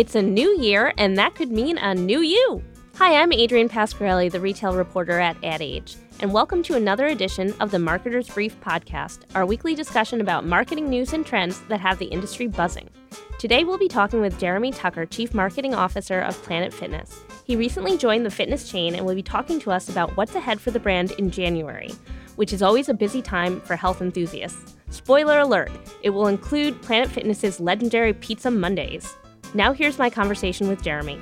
It's a new year, and that could mean a new you. Hi, I'm Adrienne Pasquarelli, the retail reporter at Ad Age, and welcome to another edition of the Marketer's Brief podcast, our weekly discussion about marketing news and trends that have the industry buzzing. Today, we'll be talking with Jeremy Tucker, Chief Marketing Officer of Planet Fitness. He recently joined the fitness chain and will be talking to us about what's ahead for the brand in January, which is always a busy time for health enthusiasts. Spoiler alert, it will include Planet Fitness's legendary Pizza Mondays. Now, here's my conversation with Jeremy.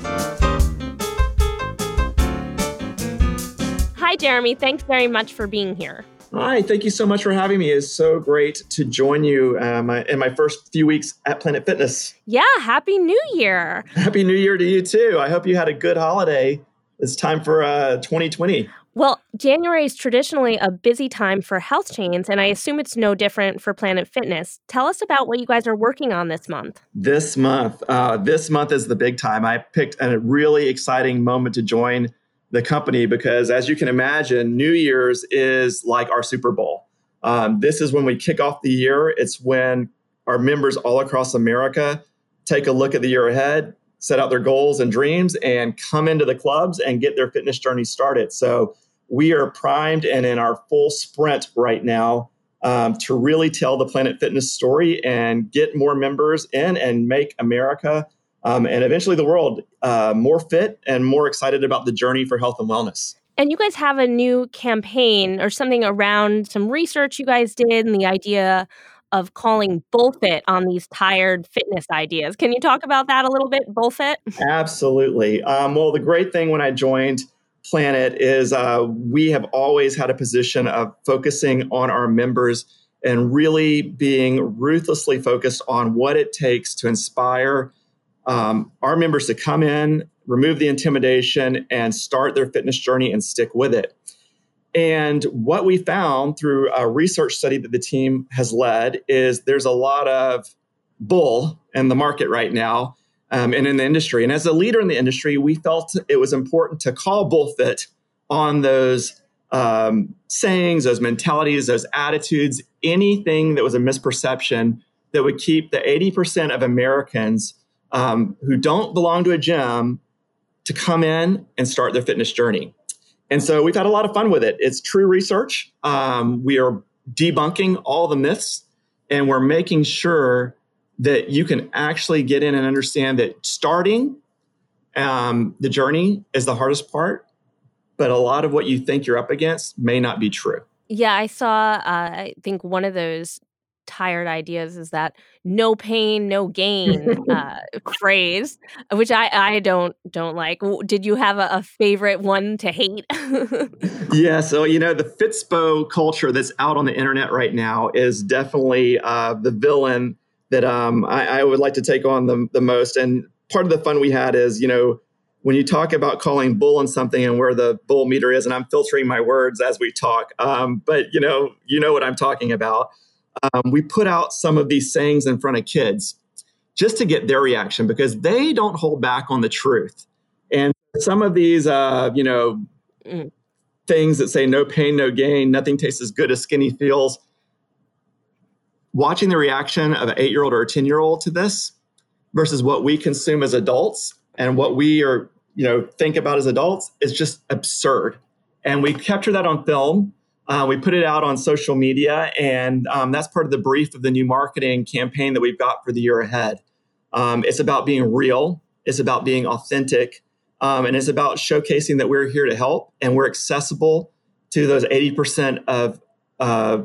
Hi, Jeremy. Thanks very much for being here. Hi, thank you so much for having me. It's so great to join you um, in my first few weeks at Planet Fitness. Yeah, Happy New Year. Happy New Year to you too. I hope you had a good holiday. It's time for uh, 2020. Well, January is traditionally a busy time for health chains, and I assume it's no different for Planet Fitness. Tell us about what you guys are working on this month. This month, uh, this month is the big time. I picked a really exciting moment to join the company because, as you can imagine, New Year's is like our Super Bowl. Um, this is when we kick off the year. It's when our members all across America take a look at the year ahead, set out their goals and dreams, and come into the clubs and get their fitness journey started. So we are primed and in our full sprint right now um, to really tell the Planet Fitness story and get more members in and make America um, and eventually the world uh, more fit and more excited about the journey for health and wellness. And you guys have a new campaign or something around some research you guys did and the idea of calling bullfit on these tired fitness ideas. Can you talk about that a little bit, bullfit? Absolutely. Um, well, the great thing when I joined Planet is uh, we have always had a position of focusing on our members and really being ruthlessly focused on what it takes to inspire um, our members to come in, remove the intimidation, and start their fitness journey and stick with it. And what we found through a research study that the team has led is there's a lot of bull in the market right now um, and in the industry. And as a leader in the industry, we felt it was important to call bullfit on those um, sayings, those mentalities, those attitudes, anything that was a misperception that would keep the 80% of Americans um, who don't belong to a gym to come in and start their fitness journey. And so we've had a lot of fun with it. It's true research. Um, we are debunking all the myths and we're making sure that you can actually get in and understand that starting um, the journey is the hardest part, but a lot of what you think you're up against may not be true. Yeah, I saw, uh, I think one of those tired ideas is that no pain no gain uh, phrase which i i don't don't like did you have a, a favorite one to hate yeah so you know the fitspo culture that's out on the internet right now is definitely uh, the villain that um, I, I, would like to take on the, the most. And part of the fun we had is, you know, when you talk about calling bull on something and where the bull meter is, and I'm filtering my words as we talk, um, but you know, you know what I'm talking about. Um, we put out some of these sayings in front of kids just to get their reaction because they don't hold back on the truth. And some of these, uh, you know, mm. things that say no pain, no gain, nothing tastes as good as skinny feels watching the reaction of an eight year old or a 10 year old to this versus what we consume as adults and what we are, you know, think about as adults is just absurd. And we capture that on film. Uh, we put it out on social media, and um, that's part of the brief of the new marketing campaign that we've got for the year ahead. Um, it's about being real, it's about being authentic, um, and it's about showcasing that we're here to help and we're accessible to those 80% of uh,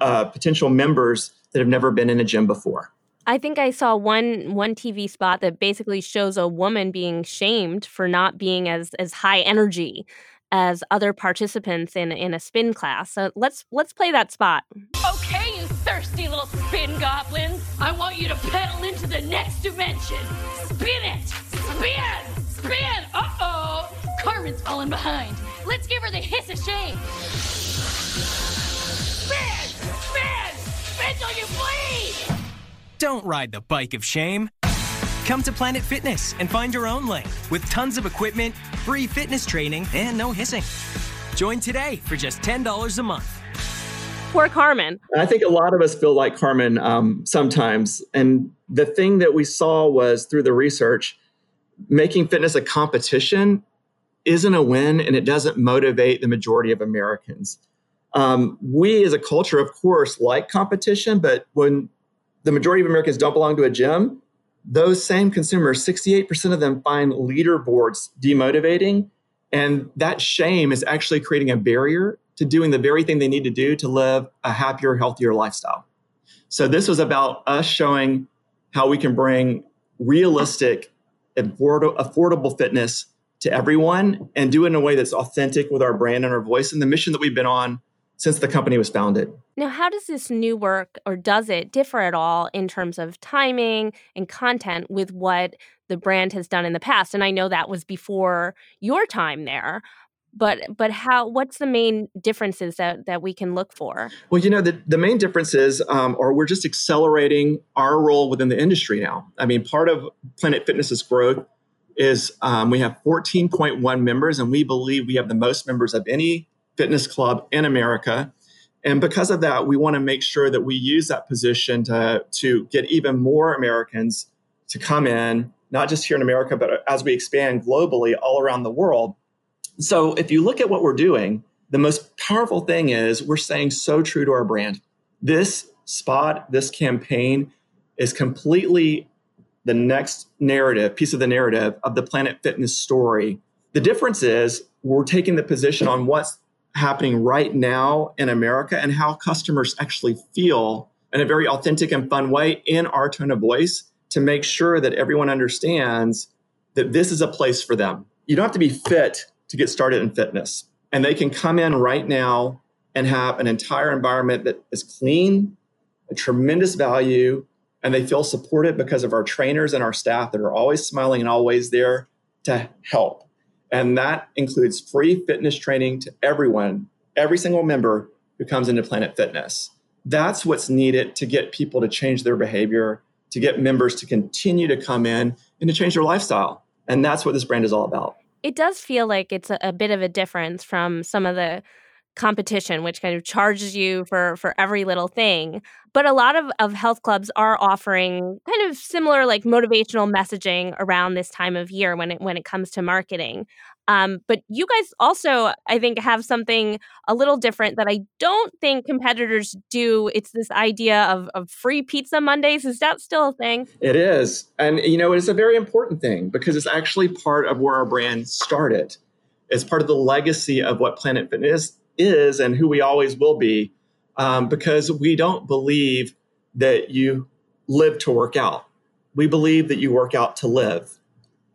uh, potential members that have never been in a gym before. I think I saw one one TV spot that basically shows a woman being shamed for not being as as high energy as other participants in in a spin class. So let's let's play that spot. Okay, you thirsty little spin goblins. I want you to pedal into the next dimension. Spin it. Spin. Spin. Uh-oh. Carmen's falling behind. Let's give her the hiss of shame. Spin! Spin! Spin you bleed! Don't ride the bike of shame. Come to Planet Fitness and find your own lane with tons of equipment, free fitness training, and no hissing. Join today for just $10 a month. poor Carmen. I think a lot of us feel like Carmen um, sometimes. And the thing that we saw was through the research, making fitness a competition isn't a win and it doesn't motivate the majority of Americans. Um, we as a culture, of course, like competition, but when the majority of Americans don't belong to a gym, those same consumers, 68% of them find leaderboards demotivating. And that shame is actually creating a barrier to doing the very thing they need to do to live a happier, healthier lifestyle. So this was about us showing how we can bring realistic, affordable fitness to everyone and do it in a way that's authentic with our brand and our voice and the mission that we've been on since the company was founded. Now, how does this new work, or does it differ at all in terms of timing and content with what the brand has done in the past? And I know that was before your time there but but how what's the main differences that that we can look for well you know the, the main differences um, are we're just accelerating our role within the industry now i mean part of planet fitness's growth is um, we have 14.1 members and we believe we have the most members of any fitness club in america and because of that we want to make sure that we use that position to to get even more americans to come in not just here in america but as we expand globally all around the world so if you look at what we're doing, the most powerful thing is we're staying so true to our brand. This spot, this campaign is completely the next narrative, piece of the narrative of the Planet Fitness story. The difference is we're taking the position on what's happening right now in America and how customers actually feel in a very authentic and fun way in our tone of voice to make sure that everyone understands that this is a place for them. You don't have to be fit to get started in fitness. And they can come in right now and have an entire environment that is clean, a tremendous value, and they feel supported because of our trainers and our staff that are always smiling and always there to help. And that includes free fitness training to everyone, every single member who comes into Planet Fitness. That's what's needed to get people to change their behavior, to get members to continue to come in and to change their lifestyle. And that's what this brand is all about it does feel like it's a, a bit of a difference from some of the competition which kind of charges you for for every little thing but a lot of, of health clubs are offering kind of similar like motivational messaging around this time of year when it when it comes to marketing um, but you guys also, I think, have something a little different that I don't think competitors do. It's this idea of, of free pizza Mondays. Is that still a thing? It is. And, you know, it's a very important thing because it's actually part of where our brand started. It's part of the legacy of what Planet Fitness is and who we always will be um, because we don't believe that you live to work out. We believe that you work out to live.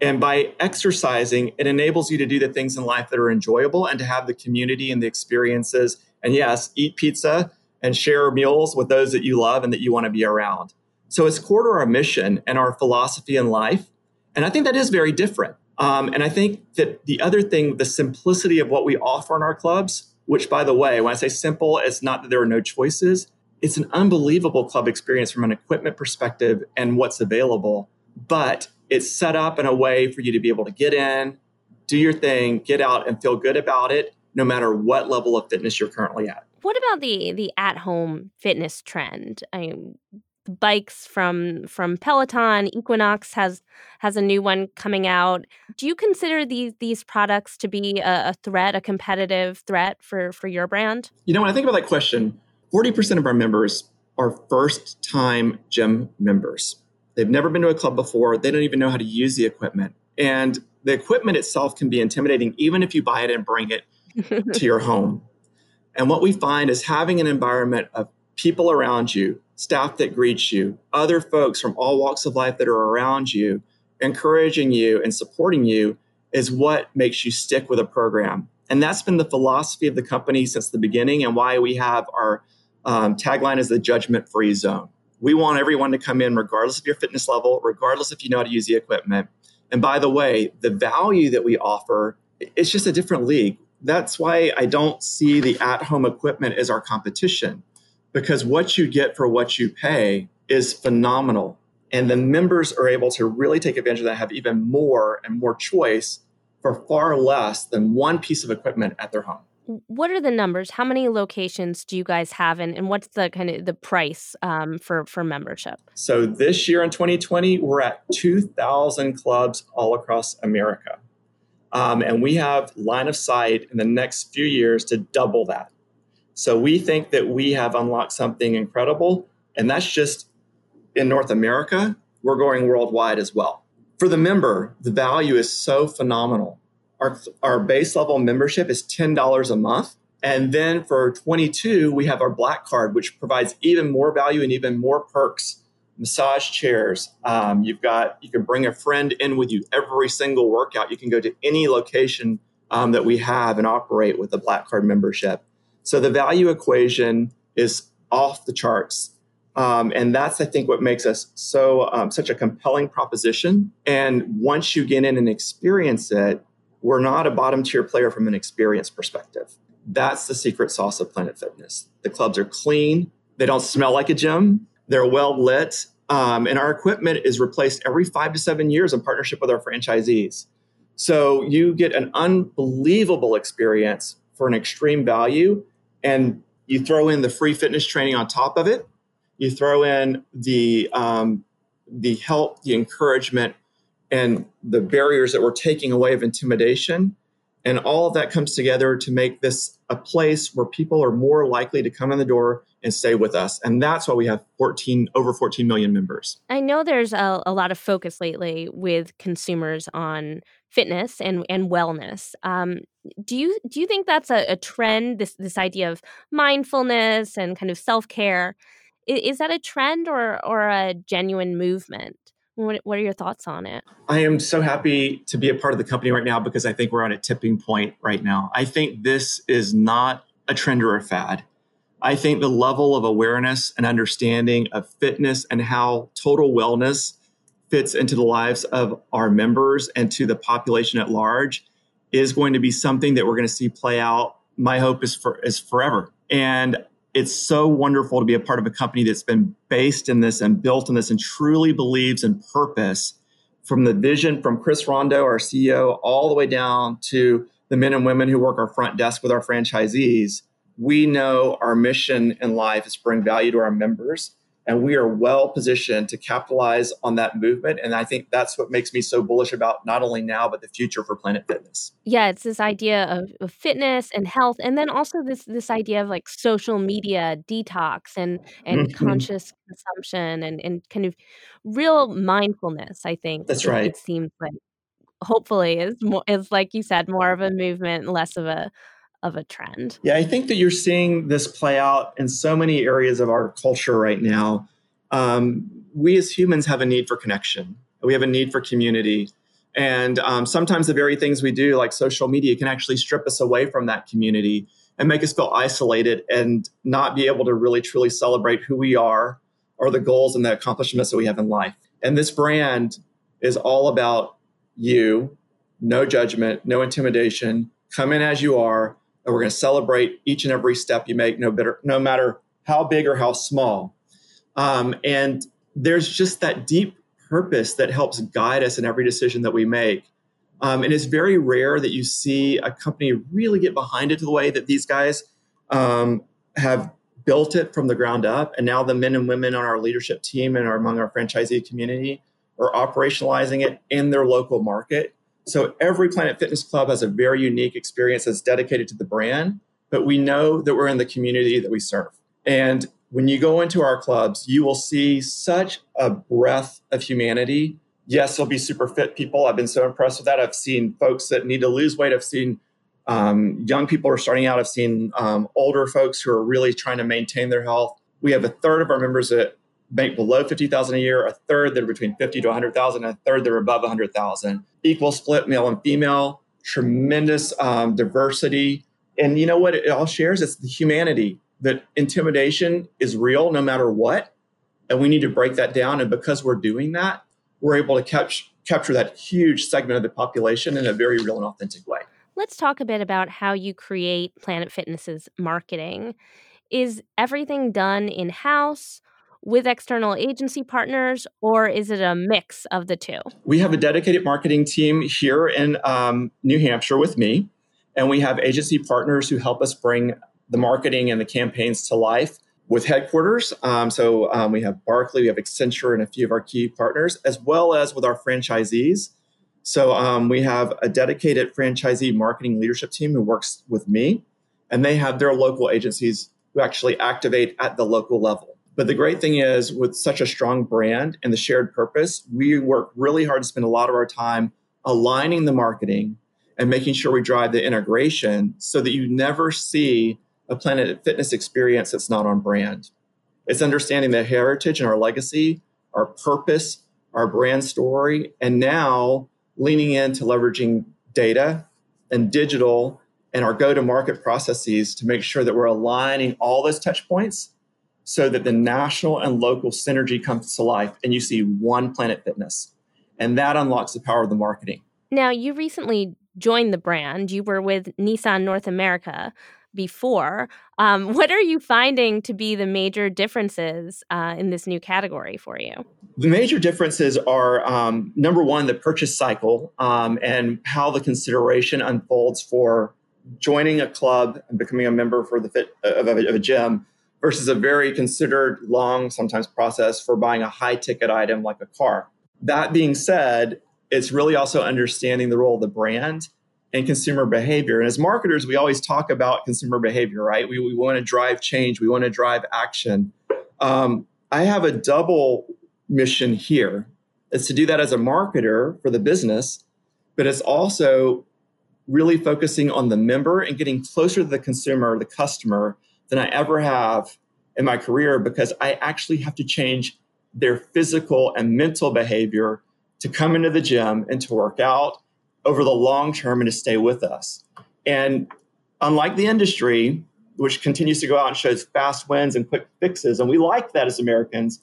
And by exercising, it enables you to do the things in life that are enjoyable and to have the community and the experiences. And yes, eat pizza and share meals with those that you love and that you want to be around. So it's core to our mission and our philosophy in life. And I think that is very different. Um, and I think that the other thing, the simplicity of what we offer in our clubs, which by the way, when I say simple, it's not that there are no choices. It's an unbelievable club experience from an equipment perspective and what's available. But it's set up in a way for you to be able to get in, do your thing, get out, and feel good about it, no matter what level of fitness you're currently at. What about the the at home fitness trend? I mean, bikes from from Peloton, Equinox has has a new one coming out. Do you consider these these products to be a, a threat, a competitive threat for for your brand? You know, when I think about that question, forty percent of our members are first time gym members. They've never been to a club before. They don't even know how to use the equipment. And the equipment itself can be intimidating, even if you buy it and bring it to your home. And what we find is having an environment of people around you, staff that greets you, other folks from all walks of life that are around you, encouraging you and supporting you is what makes you stick with a program. And that's been the philosophy of the company since the beginning and why we have our um, tagline is the judgment free zone. We want everyone to come in, regardless of your fitness level, regardless if you know how to use the equipment. And by the way, the value that we offer, it's just a different league. That's why I don't see the at home equipment as our competition, because what you get for what you pay is phenomenal. And the members are able to really take advantage of that, have even more and more choice for far less than one piece of equipment at their home what are the numbers? How many locations do you guys have, and, and what's the kind of the price um, for for membership? So this year in 2020, we're at 2,000 clubs all across America, um, and we have line of sight in the next few years to double that. So we think that we have unlocked something incredible, and that's just in North America. We're going worldwide as well. For the member, the value is so phenomenal our, our base level membership is $10 a month. And then for 22, we have our black card, which provides even more value and even more perks. Massage chairs. Um, you've got, you can bring a friend in with you every single workout. You can go to any location um, that we have and operate with a black card membership. So the value equation is off the charts. Um, and that's, I think, what makes us so um, such a compelling proposition. And once you get in and experience it, we're not a bottom tier player from an experience perspective. That's the secret sauce of Planet Fitness. The clubs are clean, they don't smell like a gym, they're well lit, um, and our equipment is replaced every five to seven years in partnership with our franchisees. So you get an unbelievable experience for an extreme value, and you throw in the free fitness training on top of it. You throw in the um, the help, the encouragement, and the barriers that we're taking away of intimidation. And all of that comes together to make this a place where people are more likely to come in the door and stay with us. And that's why we have 14 over 14 million members. I know there's a, a lot of focus lately with consumers on fitness and, and wellness. Um, do you do you think that's a, a trend? This this idea of mindfulness and kind of self care is, is that a trend or or a genuine movement? What, what are your thoughts on it? I am so happy to be a part of the company right now because I think we're on a tipping point right now. I think this is not a trend or a fad. I think the level of awareness and understanding of fitness and how total wellness fits into the lives of our members and to the population at large is going to be something that we're going to see play out. My hope is for is forever. And it's so wonderful to be a part of a company that's been based in this and built in this and truly believes in purpose from the vision from Chris Rondeau, our CEO, all the way down to the men and women who work our front desk with our franchisees. We know our mission in life is to bring value to our members and we are well positioned to capitalize on that movement and i think that's what makes me so bullish about not only now but the future for planet fitness yeah it's this idea of, of fitness and health and then also this this idea of like social media detox and and mm-hmm. conscious consumption and and kind of real mindfulness i think that's right it, it seems like hopefully is more is like you said more of a movement less of a of a trend. Yeah, I think that you're seeing this play out in so many areas of our culture right now. Um, we as humans have a need for connection. We have a need for community. And um, sometimes the very things we do, like social media, can actually strip us away from that community and make us feel isolated and not be able to really truly celebrate who we are or the goals and the accomplishments that we have in life. And this brand is all about you, no judgment, no intimidation. Come in as you are, and we're going to celebrate each and every step you make, no, no matter how big or how small. Um, and there's just that deep purpose that helps guide us in every decision that we make. Um, and it's very rare that you see a company really get behind it the way that these guys um, have built it from the ground up. And now the men and women on our leadership team and among our franchisee community are operationalizing it in their local market. So every Planet Fitness Club has a very unique experience that's dedicated to the brand, but we know that we're in the community that we serve. And when you go into our clubs, you will see such a breadth of humanity. Yes, there'll be super fit people. I've been so impressed with that. I've seen folks that need to lose weight. I've seen um, young people are starting out. I've seen um, older folks who are really trying to maintain their health. We have a third of our members that make below 50,000 a year, a third that are between 50 to 100,000, a third that are above 100,000. Equal split male and female, tremendous um, diversity. And you know what it all shares? It's the humanity that intimidation is real no matter what. And we need to break that down. And because we're doing that, we're able to catch, capture that huge segment of the population in a very real and authentic way. Let's talk a bit about how you create Planet Fitness's marketing. Is everything done in house? With external agency partners, or is it a mix of the two? We have a dedicated marketing team here in um, New Hampshire with me. And we have agency partners who help us bring the marketing and the campaigns to life with headquarters. Um, so um, we have Barkley, we have Accenture, and a few of our key partners, as well as with our franchisees. So um, we have a dedicated franchisee marketing leadership team who works with me, and they have their local agencies who actually activate at the local level. But the great thing is, with such a strong brand and the shared purpose, we work really hard to spend a lot of our time aligning the marketing and making sure we drive the integration so that you never see a Planet Fitness experience that's not on brand. It's understanding the heritage and our legacy, our purpose, our brand story, and now leaning into leveraging data and digital and our go to market processes to make sure that we're aligning all those touch points so that the national and local synergy comes to life and you see one Planet Fitness. And that unlocks the power of the marketing. Now, you recently joined the brand. You were with Nissan North America before. Um, what are you finding to be the major differences uh, in this new category for you? The major differences are um, number one, the purchase cycle um, and how the consideration unfolds for joining a club and becoming a member for the fit of a, of a gym versus a very considered, long, sometimes process for buying a high ticket item like a car. That being said, it's really also understanding the role of the brand and consumer behavior. And as marketers, we always talk about consumer behavior, right? We, we want to drive change, we want to drive action. Um, I have a double mission here. It's to do that as a marketer for the business, but it's also really focusing on the member and getting closer to the consumer, the customer, than I ever have in my career because I actually have to change their physical and mental behavior to come into the gym and to work out over the long term and to stay with us. And unlike the industry, which continues to go out and shows fast wins and quick fixes, and we like that as Americans,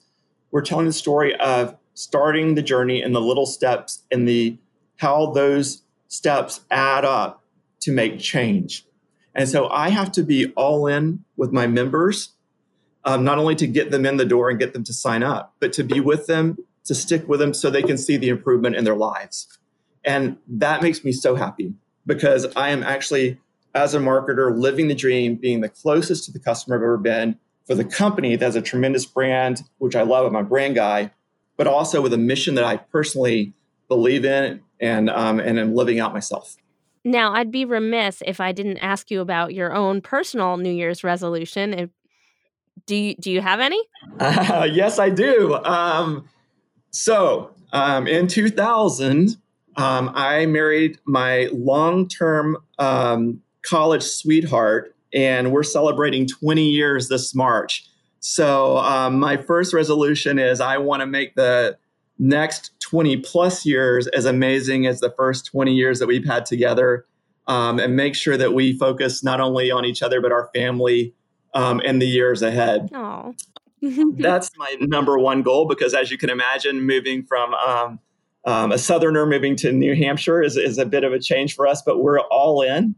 we're telling the story of starting the journey in the little steps and the how those steps add up to make change. And so I have to be all in with my members, um, not only to get them in the door and get them to sign up, but to be with them, to stick with them so they can see the improvement in their lives. And that makes me so happy because I am actually, as a marketer, living the dream, being the closest to the customer I've ever been for the company that has a tremendous brand, which I love. I'm a brand guy, but also with a mission that I personally believe in and um, and am living out myself. Now, I'd be remiss if I didn't ask you about your own personal New Year's resolution. If, do you do you have any? Uh, yes, I do. Um, so, um, in 2000, um, I married my long term um, college sweetheart, and we're celebrating 20 years this March. So, um, my first resolution is I want to make the next 20 plus years as amazing as the first 20 years that we've had together um, and make sure that we focus not only on each other, but our family um, in the years ahead. That's my number one goal because, as you can imagine, moving from um, um, a southerner moving to New Hampshire is, is a bit of a change for us, but we're all in.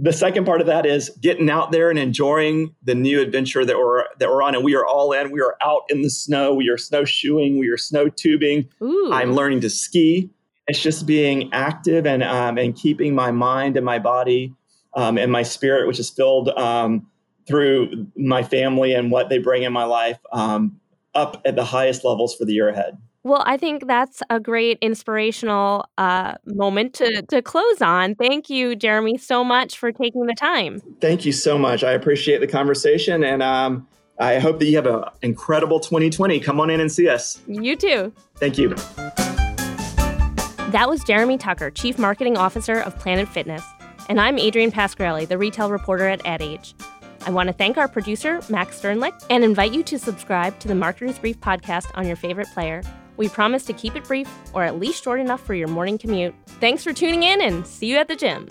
The second part of that is getting out there and enjoying the new adventure that we're that we're on, and we are all in. We are out in the snow. We are snowshoeing. We are snow tubing. Ooh. I'm learning to ski. It's just being active and um, and keeping my mind and my body um, and my spirit, which is filled um, through my family and what they bring in my life, um, up at the highest levels for the year ahead. Well, I think that's a great inspirational uh, moment to, to close on. Thank you, Jeremy, so much for taking the time. Thank you so much. I appreciate the conversation, and um, I hope that you have an incredible 2020. Come on in and see us. You too. Thank you. That was Jeremy Tucker, Chief Marketing Officer of Planet Fitness. And I'm Adrienne Pasquarelli, the retail reporter at Ad Age. I want to thank our producer, Max Sternlick, and invite you to subscribe to the Marketer's Brief podcast on your favorite player. We promise to keep it brief or at least short enough for your morning commute. Thanks for tuning in and see you at the gym.